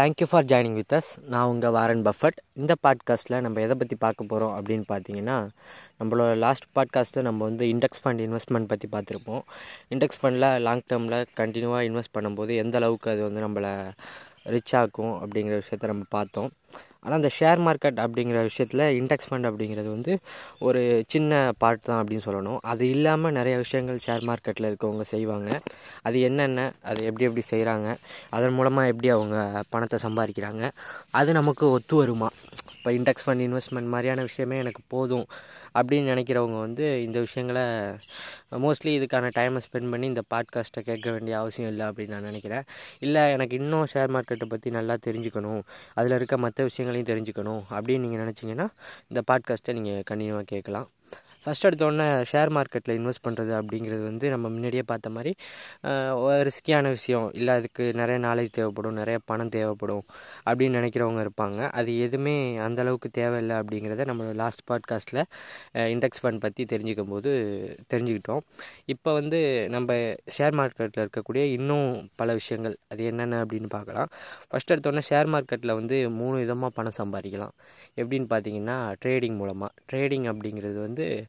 Thank you for joining with us நான் உங்கள் Warren Buffett. இந்த பாட்காஸ்ட்டில் நம்ம எதை பற்றி பார்க்க போகிறோம் அப்படின்னு பார்த்தீங்கன்னா நம்மளோட லாஸ்ட் பாட்காஸ்ட்டில் நம்ம வந்து இண்டெக்ஸ் ஃபண்ட் இன்வெஸ்ட்மெண்ட் பற்றி பார்த்துருப்போம். இண்டெக்ஸ் ஃபண்டில் லாங் டேர்மில் கண்டினியூவாக இன்வெஸ்ட் பண்ணும்போது எந்த அளவுக்கு அது வந்து நம்மளை ரிச் ஆக்கும் அப்படிங்கிற விஷயத்த நம்ம பார்த்தோம். ஆனால் அந்த ஷேர் மார்க்கெட் அப்படிங்கிற விஷயத்தில் இண்டெக்ஸ் ஃபண்ட் அப்படிங்கிறது வந்து ஒரு சின்ன பார்ட் தான் அப்படின்னு சொல்லணும். அது இல்லாமல் நிறைய விஷயங்கள் ஷேர் மார்க்கெட்டில் இருக்கவங்க செய்வாங்க. அது என்னென்ன அது எப்படி எப்படி செய்கிறாங்க அதன் மூலமாக எப்படி அவங்க பணத்தை சம்பாதிக்கிறாங்க அது நமக்கு ஒத்து வருமா? இப்போ இண்டெக்ஸ் ஃபண்ட் இன்வெஸ்ட்மெண்ட் மாதிரியான விஷயமே எனக்கு போதும் அப்படின்னு நினைக்கிறவங்க வந்து இந்த விஷயங்களை மோஸ்ட்லி இதுக்கான டைமை ஸ்பெண்ட் பண்ணி இந்த பாட்காஸ்ட்டை கேட்க வேண்டிய அவசியம் இல்லை அப்படின்னு நான் நினைக்கிறேன். இல்லை எனக்கு இன்னும் ஷேர் மார்க்கெட்டை பற்றி நல்லா தெரிஞ்சுக்கணும் அதில் இருக்க மற்ற விஷயங்களையும் தெரிஞ்சுக்கணும் அப்படின்னு நீங்கள் நினச்சிங்கன்னா இந்த பாட்காஸ்ட்டை நீங்கள் கண்டினியூவாக கேட்கலாம். ஃபஸ்ட் எடுத்தோடனே ஷேர் மார்க்கெட்டில் இன்வெஸ்ட் பண்ணுறது அப்படிங்கிறது வந்து நம்ம முன்னாடியே பார்த்த மாதிரி ரிஸ்கியான விஷயம். இல்லை அதுக்கு நிறைய நாலேஜ் தேவைப்படும் நிறைய பணம் தேவைப்படும் அப்படின்னு நினைக்கிறவங்க இருப்பாங்க. அது எதுவுமே அந்தளவுக்கு தேவையில்லை அப்படிங்கிறத நம்ம லாஸ்ட் பாட்காஸ்ட்டில் இண்டெக்ஸ் ஃபண்ட் பற்றி தெரிஞ்சுக்கும் போது தெரிஞ்சுக்கிட்டோம். இப்போ வந்து நம்ம ஷேர் மார்க்கெட்டில் இருக்கக்கூடிய இன்னும் பல விஷயங்கள் அது என்னென்ன அப்படின்னு பார்க்கலாம். ஃபஸ்ட் எடுத்தோடனே ஷேர் மார்க்கெட்டில் வந்து மூணு விதமாக பணம் சம்பாதிக்கலாம். எப்படின்னு பார்த்தீங்கன்னா ட்ரேடிங் மூலமாக ட்ரேடிங் அப்படிங்கிறது வந்து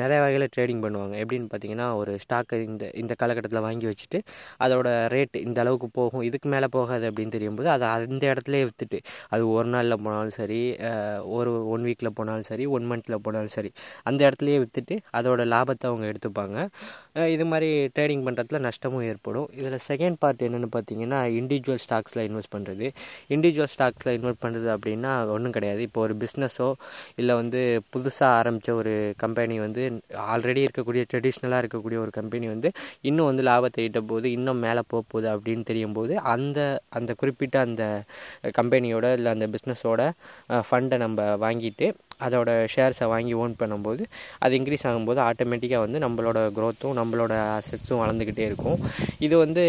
நிறைய வகையில் ட்ரேடிங் பண்ணுவாங்க. எப்படின்னு பார்த்தீங்கன்னா ஒரு ஸ்டாக்கை இந்த இந்த காலகட்டத்தில் வாங்கி வச்சுட்டு அதோட ரேட் இந்த அளவுக்கு போகும் இதுக்கு மேலே போகாது அப்படின்னு தெரியும்போது அதை அந்த இடத்துலே விற்றுட்டு அது ஒரு நாளில் போனாலும் சரி ஒரு ஒன் வீக்கில் போனாலும் சரி ஒன் மந்தில் போனாலும் சரி அந்த இடத்துலையே விற்றுட்டு அதோட லாபத்தை அவங்க எடுத்துப்பாங்க. இது மாதிரி ட்ரேடிங் பண்ணுறதுல நஷ்டமும் ஏற்படும். இதில் செகண்ட் பார்ட் என்னென்னு பார்த்தீங்கன்னா இண்டிவிஜுவல் ஸ்டாக்ஸில் இன்வெஸ்ட் பண்ணுறது இண்டிவிஜுவல் ஸ்டாக்ஸில் இன்வெஸ்ட் பண்ணுறது அப்படின்னா ஒன்றும் கிடையாது. இப்போ ஒரு பிஸ்னஸோ இல்லை வந்து புதுசாக ஆரம்பித்த ஒரு கம்பெனி வந்து ஆல்ரெடி இருக்கக்கூடிய ட்ரெடிஷ்னலாக இருக்கக்கூடிய ஒரு கம்பெனி வந்து இன்னும் வந்து லாபத்தை ஈட்ட போது இன்னும் மேலே போக போகுது அப்படின்னு தெரியும் போது அந்த அந்த குறிப்பிட்ட அந்த கம்பெனியோட இல்லை அந்த பிஸ்னஸோட ஃபண்டை நம்ம வாங்கிட்டு அதோட ஷேர்ஸை வாங்கி ஓன் பண்ணும்போது அது இன்க்ரீஸ் ஆகும்போது ஆட்டோமேட்டிக்காக வந்து நம்மளோட க்ரோத்தும் நம்மளோட அசட்ஸும் வளர்ந்துக்கிட்டே இருக்கும். இது வந்து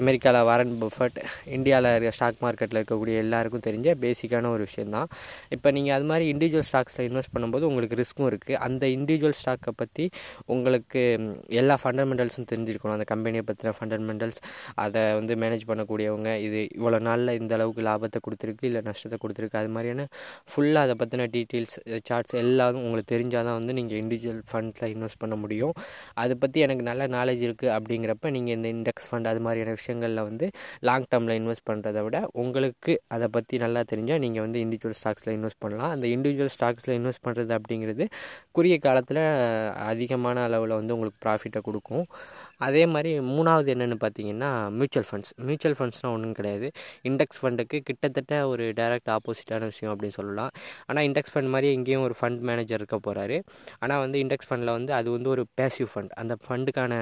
அமெரிக்காவில் வாரன் பஃபட் இந்தியாவில் இருக்க ஸ்டாக் மார்க்கெட்டில் இருக்கக்கூடிய எல்லாருக்கும் தெரிஞ்ச பேசிக்கான ஒரு விஷயந்தான் இப்போ நீங்கள் அது மாதிரி இண்டிவிஜுவல் ஸ்டாக்ஸில் இன்வெஸ்ட் பண்ணும்போது உங்களுக்கு ரிஸ்க்கும் இருக்குது அந்த இண்டிவிஜுவல் ஸ்டாக்கை பற்றி உங்களுக்கு எல்லா ஃபண்டமெண்டல்ஸும் தெரிஞ்சிருக்கணும். அந்த கம்பெனியை பற்றின ஃபண்டமெண்டல்ஸ் அதை வந்து மேனேஜ் பண்ணக்கூடியவங்க இது இவ்வளோ நாளில் இந்த அளவுக்கு லாபத்தை கொடுத்துருக்கு இல்லை நஷ்டத்தை கொடுத்துருக்கு அது மாதிரியான ஃபுல்லாக அதை பற்றின டீட்டெயில்ஸ் சார்ட்ஸ் எல்லாதும் உங்களுக்கு தெரிஞ்சால் தான் வந்து நீங்கள் இண்டிவிஜுவல் ஃபண்ட்ஸில் இன்வெஸ்ட் பண்ண முடியும். அதை பற்றி எனக்கு நல்ல நாலேஜ் இருக்குது அப்படிங்கிறப்ப நீங்கள் இந்த இண்டெக்ஸ் ஃபண்ட் அது மாதிரியான விஷயங்களில் வந்து லாங் டேர்மில் இன்வெஸ்ட் பண்ணுறத விட உங்களுக்கு அதை பற்றி நல்லா தெரிஞ்சால் நீங்கள் வந்து இண்டிவிஜுவல் ஸ்டாக்ஸில் இன்வெஸ்ட் பண்ணலாம். அந்த இண்டிவிஜுவல் ஸ்டாக்ஸில் இன்வெஸ்ட் பண்ணுறது அப்படிங்கிறது குறுகிய காலத்தில் அதிகமான அளவில் வந்து உங்களுக்கு ப்ராஃபிட்டை கொடுக்கும். அதே மாதிரி மூணாவது என்னென்னு பார்த்தீங்கன்னா மியூச்சுவல் ஃபண்ட்ஸ் மியூச்சுவல் ஃபண்ட்ஸ்னால் ஒன்றும் கிடையாது. இண்டெக்ஸ் ஃபண்டுக்கு கிட்டத்தட்ட ஒரு டைரக்ட் ஆப்போசிட்டான விஷயம் அப்படின்னு சொல்லலாம். ஆனால் இண்டெக்ஸ் ஃபண்ட் மாதிரி இங்கேயும் ஒரு ஃபண்ட் மேனேஜர் இருக்க போகிறாரு ஆனால் வந்து இண்டெக்ஸ் ஃபண்டில் வந்து அது வந்து ஒரு பேசிவ் ஃபண்ட் அந்த ஃபண்டுக்கான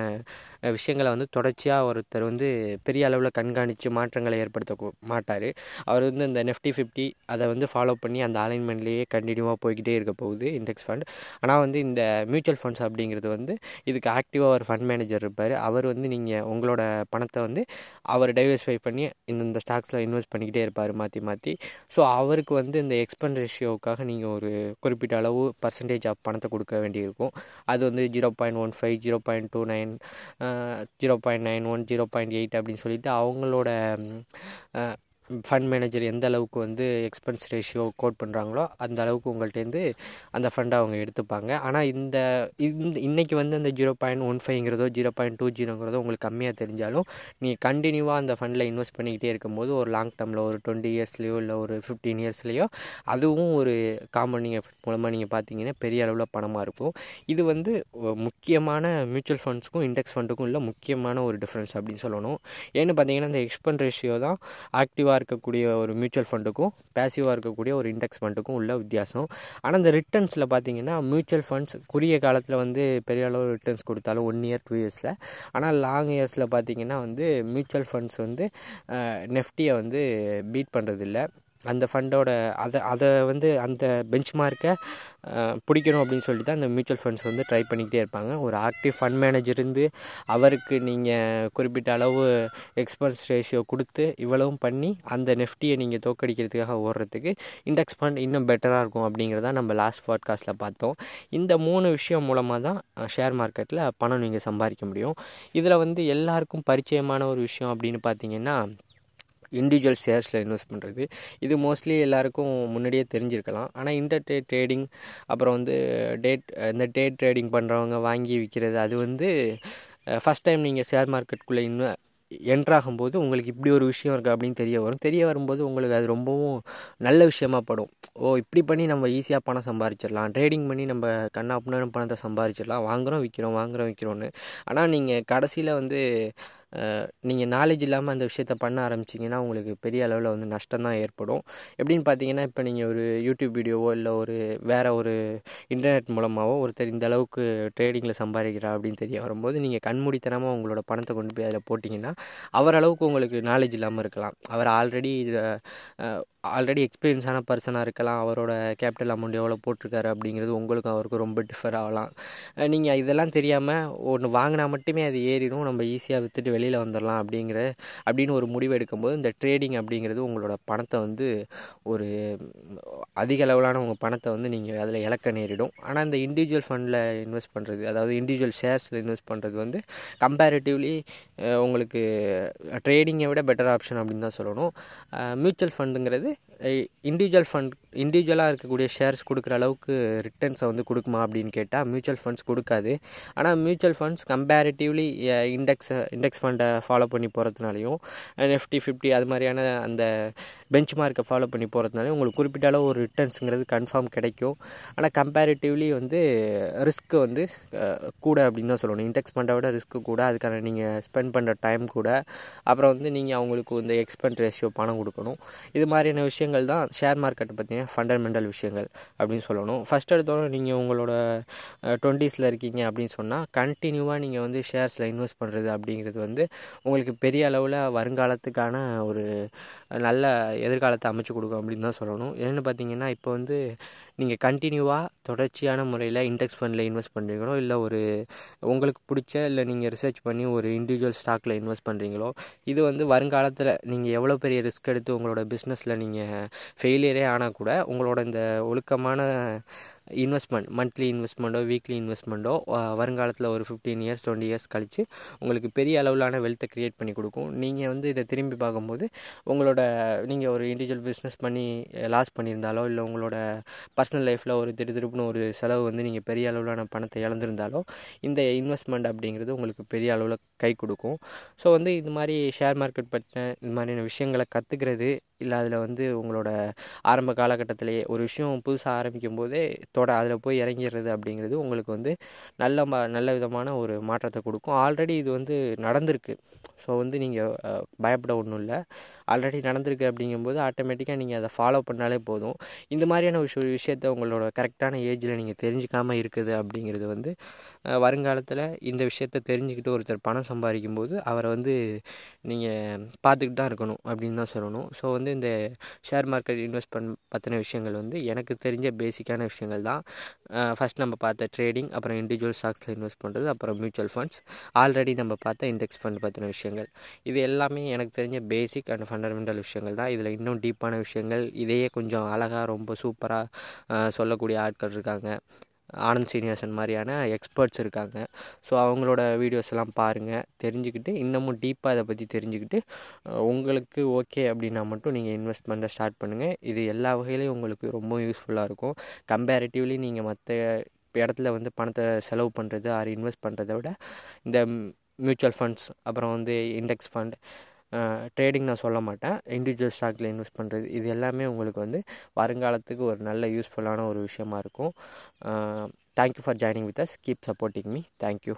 விஷயங்களை வந்து தொடர்ச்சியாக ஒருத்தர் வந்து பெரிய அளவில் கண்காணித்து மாற்றங்களை ஏற்படுத்த மாட்டார். அவர் வந்து இந்த நெஃப்டி ஃபிஃப்டி அதை வந்து ஃபாலோ பண்ணி அந்த அலைன்மெண்ட்லேயே கண்டினியூவாக போய்கிட்டே இருக்க போகுது இண்டெக்ஸ் ஃபண்ட் ஆனால் வந்து இந்த மியூச்சுவல் ஃபண்ட்ஸ் அப்படிங்கிறது வந்து இதுக்கு ஆக்டிவாக ஒரு ஃபண்ட் மேனேஜர் இருப்பார். அவர் வந்து நீங்கள் உங்களோட பணத்தை வந்து அவர் டைவர்ஸ்ஃபை பண்ணி இந்தந்த ஸ்டாக்ஸில் இன்வெஸ்ட் பண்ணிக்கிட்டே இருப்பார் மாற்றி மாற்றி ஸோ அவருக்கு வந்து இந்த எக்ஸ்பென் ரேஷியோவுக்காக நீங்கள் ஒரு குறிப்பிட்ட அளவு பர்சன்டேஜ் ஆஃப் பணத்தை கொடுக்க வேண்டியிருக்கும். அது வந்து zero point one five zero point two nine zero point nine one zero point eight அப்படின்னு சொல்லிட்டு அவங்களோட ஃபண்ட் மேனேஜர் எந்த அளவுக்கு வந்து எக்ஸ்பென்ஸ் ரேஷியோ கோட் பண்ணுறாங்களோ அந்த அளவுக்கு உங்கள்கிட்டேருந்து அந்த ஃபண்டை அவங்க எடுத்துப்பாங்க. ஆனால் இந்த இந்த இன்றைக்கி வந்து அந்த ஜீரோ பாயிண்ட் ஒன் ஃபைவ்ங்கிறதோ ஜீரோ பாயிண்ட் டூ ஜீரோங்கிறதோ உங்களுக்கு கம்மியாக தெரிஞ்சாலும் நீங்கள் கண்டினியூவாக அந்த ஃபண்டில் இன்வெஸ்ட் பண்ணிக்கிட்டே இருக்கும்போது ஒரு லாங் டேர்மில் ஒரு டுவெண்ட்டி இயர்ஸ்லேயோ இல்லை ஒரு ஃபிஃப்டீன் இயர்ஸ்லேயோ அதுவும் ஒரு காம்பவுண்டிங் எஃபெக்ட் மூலமாக நீங்கள் பார்த்தீங்கன்னா பெரிய அளவில் பணமாக இருக்கும். இது வந்து முக்கியமான மியூச்சுவல் ஃபண்ட்ஸுக்கும் இண்டெக்ஸ் ஃபண்டுக்கும் உள்ள முக்கியமான ஒரு டிஃப்ரென்ஸ் அப்படின்னு சொல்லணும். ஏன்னு பார்த்தீங்கன்னா இந்த எக்ஸ்பென்ட் ரேஷியோ தான் ஆக்டிவாக இருக்கக்கூடிய ஒரு மியூச்சுவல் ஃபண்டுக்கும் பேசிவாக இருக்கக்கூடிய ஒரு இண்டெக்ஸ் ஃபண்டுக்கும் உள்ள வித்தியாசம். ஆனால் இந்த ரிட்டர்ன்ஸில் பார்த்தீங்கன்னா மியூச்சுவல் ஃபண்ட்ஸ் குறுகிய காலத்தில் வந்து பெரிய அளவு ரிட்டர்ன்ஸ் கொடுத்தாலும் ஒன் இயர் டூ இயர்ஸில் ஆனால் லாங் இயர்ஸில் பார்த்தீங்கன்னா வந்து மியூச்சுவல் ஃபண்ட்ஸ் வந்து நெஃப்டியை வந்து பீட் பண்ணுறதில்ல அந்த ஃபண்டோட அதை அதை வந்து அந்த பெஞ்ச் மார்க்கை பிடிக்கணும் அப்படின்னு சொல்லிட்டு தான் அந்த மியூச்சுவல் ஃபண்ட்ஸ் வந்து ட்ரை பண்ணிக்கிட்டே இருப்பாங்க. ஒரு ஆக்டிவ் ஃபண்ட் மேனேஜர் இருந்து அவருக்கு நீங்கள் குறிப்பிட்ட அளவு எக்ஸ்பென்ஸ் ரேஷியோ கொடுத்து இவ்வளவும் பண்ணி அந்த நெஃப்டியை நீங்கள் தோக்கடிக்கிறதுக்காக ஓடுறதுக்கு இண்டெக்ஸ் ஃபண்ட் இன்னும் பெட்டராக இருக்கும் அப்படிங்கிறத நம்ம லாஸ்ட் பாட்காஸ்ட்டில் பார்த்தோம். இந்த மூணு விஷயம் மூலமாக தான் ஷேர் மார்க்கெட்டில் பணம் நீங்கள் சம்பாதிக்க முடியும். இதில் வந்து எல்லாருக்கும் பரிச்சயமான ஒரு விஷயம் அப்படின்னு பார்த்தீங்கன்னா இண்டிவிஜுவல் ஷேர்ஸில் இன்வெஸ்ட் பண்ணுறது இது மோஸ்ட்லி எல்லாருக்கும் முன்னாடியே தெரிஞ்சிருக்கலாம். ஆனால் இன்டர் டே ட்ரேடிங் அப்புறம் வந்து டேட் இந்த டே ட்ரேடிங் பண்ணுறவங்க வாங்கி விற்கிறது அது வந்து ஃபஸ்ட் டைம் நீங்கள் ஷேர் மார்க்கெட்டுக்குள்ளே இன்னும் என்ட்ராகும்போது உங்களுக்கு இப்படி ஒரு விஷயம் இருக்குது அப்படின்னு தெரிய வரும். தெரிய வரும்போது உங்களுக்கு அது ரொம்பவும் நல்ல விஷயமா படும். ஓ இப்படி பண்ணி நம்ம ஈஸியாக பணம் சம்பாரிச்சிடலாம். ட்ரேடிங் பண்ணி நம்ம கண்ணா பணத்தை சம்பாரிச்சிடலாம். வாங்குகிறோம் விற்கிறோம் வாங்குகிறோம் விற்கிறோன்னு ஆனால் நீங்கள் கடைசியில் வந்து நீங்கள் நாலேஜ் இல்லாமல் அந்த விஷயத்த பண்ண ஆரம்பிச்சிங்கன்னா உங்களுக்கு பெரிய அளவில் வந்து நஷ்டம் தான் ஏற்படும். எப்படின்னு பார்த்தீங்கன்னா இப்போ நீங்கள் ஒரு யூடியூப் வீடியோவோ இல்லை ஒரு வேறு ஒரு இன்டர்நெட் மூலமாகவோ ஒருத்தர் இந்த அளவுக்கு ட்ரேடிங்கில் சம்பாதிக்கிறா அப்படின்னு தெரிய வரும்போது நீங்கள் கண்மூடித்தனமாக உங்களோட பணத்தை கொண்டு போய் அதில் போட்டிங்கன்னா அவர் அளவுக்கு உங்களுக்கு நாலேஜ் இல்லாமல் இருக்கலாம். அவர் ஆல்ரெடி இதில் ஆல்ரெடி எக்ஸ்பீரியன்ஸான பர்சனாக இருக்கலாம். அவரோட கேபிட்டல் அமௌண்ட் எவ்வளோ போட்டிருக்காரு அப்படிங்கிறது உங்களுக்கும் அவருக்கும் ரொம்ப டிஃபர் ஆகலாம். நீங்கள் இதெல்லாம் தெரியாமல் ஒன்று வாங்கினா மட்டுமே அது ஏறிடும். நம்ம ஈஸியாக விற்றுட்டு வெளியில் வந்துடலாம் அப்படிங்கிற அப்படின்னு ஒரு முடிவு எடுக்கும்போது இந்த ட்ரேடிங் அப்படிங்கிறது உங்களோட பணத்தை வந்து ஒரு அதிக அளவிலான உங்கள் பணத்தை வந்து நீங்கள் அதில் இழக்க நேரிடும். ஆனால் இந்த இண்டிவிஜுவல் ஃபண்டில் இன்வெஸ்ட் பண்ணுறது அதாவது இண்டிவிஜுவல் ஷேர்ஸில் இன்வெஸ்ட் பண்ணுறது வந்து கம்பேரிட்டிவ்லி உங்களுக்கு ட்ரேடிங்கை விட பெட்டர் ஆப்ஷன் அப்படின்னு தான் சொல்லணும். மியூச்சுவல் ஃபண்டுங்கிறது இண்டிவிஜுவல் ஃபண்ட் இண்டிவிஜுவலாக இருக்கக்கூடிய ஷேர்ஸ் கொடுக்குற அளவுக்கு ரிட்டர்ன்ஸை வந்து கொடுக்குமா அப்படின்னு கேட்டால் மியூச்சுவல் ஃபண்ட்ஸ் கொடுக்காது. ஆனால் mutual funds comparatively index index ஃபண்டை ஃபாலோ பண்ணி போகிறதுனாலையும் எஃப்டி ஃபிஃப்டி அது மாதிரியான அந்த பெஞ்ச் மார்க்கை ஃபாலோ பண்ணி போகிறதுனாலையும் உங்களுக்கு குறிப்பிட்ட அளவு ஒரு ரிட்டர்ன்ஸுங்கிறது கன்ஃபார்ம் கிடைக்கும். ஆனால் கம்பேரிட்டிவ்லி வந்து ரிஸ்க்கு வந்து கூட அப்படின்னு தான் சொல்லணும். இண்டெக்ஸ் ஃபண்டை விட ரிஸ்க்கு கூட அதுக்கான நீங்கள் ஸ்பெண்ட் பண்ணுற டைம் கூட அப்புறம் வந்து நீங்கள் அவங்களுக்கு இந்த எக்ஸ்பென்ட் ரேஷியோ பணம் கொடுக்கணும். இது மாதிரியான விஷயங்கள் தான் ஷேர் மார்க்கெட்டை பற்றின ஃபண்டமெண்டல் விஷயங்கள் அப்படின்னு சொல்லணும். ஃபஸ்ட் எடுத்தோட நீங்கள் உங்களோட டுவெண்ட்டீஸில் இருக்கீங்க அப்படின்னு சொன்னால் கண்டினியூவாக நீங்கள் வந்து ஷேர்ஸில் இன்வெஸ்ட் பண்ணுறது அப்படிங்கிறது வந்து உங்களுக்கு பெரிய அளவில் வருங்காலத்துக்கான ஒரு நல்ல எதிர்காலத்தை அமைச்சு கொடுக்கும் அப்படின்னு தான் சொல்லணும். ஏன்னு பார்த்தீங்கன்னா இப்போ வந்து நீங்கள் கண்டினியூவாக தொடர்ச்சியான முறையில் இண்டெக்ஸ் ஃபண்டில் இன்வெஸ்ட் பண்ணுறீங்களோ இல்லை ஒரு உங்களுக்கு பிடிச்ச இல்லை நீங்கள் ரிசர்ச் பண்ணி ஒரு இண்டிவிஜுவல் ஸ்டாக்கில் இன்வெஸ்ட் பண்ணுறீங்களோ இது வந்து வருங்காலத்தில் நீங்கள் எவ்வளோ பெரிய ரிஸ்க் எடுத்து உங்களோட பிஸ்னஸில் நீங்கள் நீங்கள் ஃபெயிலியரே ஆனால் கூட உங்களோட இந்த ஒழுக்கமான இன்வெஸ்ட்மெண்ட் மந்த்லி இன்வெஸ்ட்மெண்ட்டோ வீக்லி இன்வெஸ்ட்மெண்ட்டோ வருங்காலத்தில் ஒரு ஃபிஃப்டீன் இயர்ஸ் டுவெண்ட்டி இயர்ஸ் கழித்து உங்களுக்கு பெரிய அளவிலான வெல்த்தை க்ரியேட் பண்ணி கொடுக்கும். நீங்கள் வந்து இதை திரும்பி பார்க்கும்போது உங்களோட நீங்கள் ஒரு இண்டிவிஜுவல் பிஸ்னஸ் பண்ணி லாஸ் பண்ணியிருந்தாலோ இல்லை உங்களோட பர்சனல் லைஃப்பில் ஒரு திரு திருப்புன்னு ஒரு செலவு வந்து நீங்கள் பெரிய அளவிலான பணத்தை இழந்திருந்தாலோ இந்த இன்வெஸ்ட்மெண்ட் அப்படிங்கிறது உங்களுக்கு பெரிய அளவில் கை கொடுக்கும். ஸோ வந்து இது மாதிரி ஷேர் மார்க்கெட் பற்றின இது மாதிரியான விஷயங்களை கற்றுக்கிறது இல்லை அதில் வந்து உங்களோட ஆரம்ப காலகட்டத்திலேயே ஒரு விஷயம் புதுசாக ஆரம்பிக்கும் போதே தொட அதில் போய் இறங்கிடுறது அப்படிங்கிறது உங்களுக்கு வந்து நல்ல ம நல்ல விதமான ஒரு மாற்றத்தை கொடுக்கும். ஆல்ரெடி இது வந்து நடந்திருக்கு. ஸோ வந்து நீங்கள் பயப்பட ஒன்றும் இல்லை. ஆல்ரெடி நடந்திருக்கு அப்படிங்கும்போது ஆட்டோமேட்டிக்காக நீங்கள் அதை ஃபாலோ பண்ணாலே போதும். இந்த மாதிரியான விஷ விஷயத்த உங்களோட கரெக்டான ஏஜில் நீங்கள் தெரிஞ்சுக்காமல் இருக்குது அப்படிங்கிறது வந்து வருங்காலத்தில் இந்த விஷயத்த தெரிஞ்சுக்கிட்டு ஒருத்தர் பணம் சம்பாதிக்கும் போது அவரை வந்து நீங்கள் பார்த்துக்கிட்டு தான் இருக்கணும் அப்படின்னு தான் சொல்லணும். ஸோ வந்து இந்த ஷேர் மார்க்கெட் இன்வெஸ்ட் பண்ண பற்றின விஷயங்கள் வந்து எனக்கு தெரிஞ்ச பேசிக்கான விஷயங்கள் தான். தான். ஃபஸ்ட் நம்ம பார்த்த ட்ரேடிங் அப்புறம் இண்டிவிஜுவல் ஸ்டாக்ஸில் இன்வெஸ்ட் பண்ணுறது அப்புறம் மியூச்சுவல் ஃபண்ட்ஸ் ஆல்ரெடி நம்ம பார்த்த இண்டெக்ஸ் ஃபண்ட் பற்றின விஷயங்கள். இது எல்லாமே எனக்கு தெரிஞ்ச பேசிக் அண்ட் ஃபண்டமெண்டல் விஷயங்கள் தான். இதில் இன்னும் டீப்பான விஷயங்கள். இதையே கொஞ்சம் அழகாக ரொம்ப சூப்பராக சொல்லக்கூடிய ஆட்கள் இருக்காங்க. ஆனந்த் சீனிவாசன் மாதிரியான எக்ஸ்பர்ட்ஸ் இருக்காங்க. ஸோ அவங்களோட வீடியோஸ் எல்லாம் பாருங்கள் தெரிஞ்சுக்கிட்டு இன்னமும் டீப்பாக இதை பற்றி தெரிஞ்சுக்கிட்டு உங்களுக்கு ஓகே அப்படின்னா மட்டும் நீங்கள் இன்வெஸ்ட்மெண்ட்டை ஸ்டார்ட் பண்ணுங்கள் இது எல்லா வகையிலையும் உங்களுக்கு ரொம்ப யூஸ்ஃபுல்லாக இருக்கும். கம்பேரிட்டிவ்லி நீங்கள் மற்ற இடத்துல வந்து பணத்தை செலவு பண்ணுறது ஆர் இன்வெஸ்ட் பண்ணுறத விட இந்த மியூச்சுவல் ஃபண்ட்ஸ் அப்புறம் வந்து இண்டெக்ஸ் ஃபண்ட் ட்ரேடிங் நான் சொல்ல மாட்டேன். இண்டிவிஜுவல் ஸ்டாக்கில் இன்வெஸ்ட் பண்ணுறது இது எல்லாமே உங்களுக்கு வந்து வருங்காலத்துக்கு ஒரு நல்ல யூஸ்ஃபுல்லான ஒரு விஷயமா இருக்கும். Thank you for joining with us keep supporting me thank you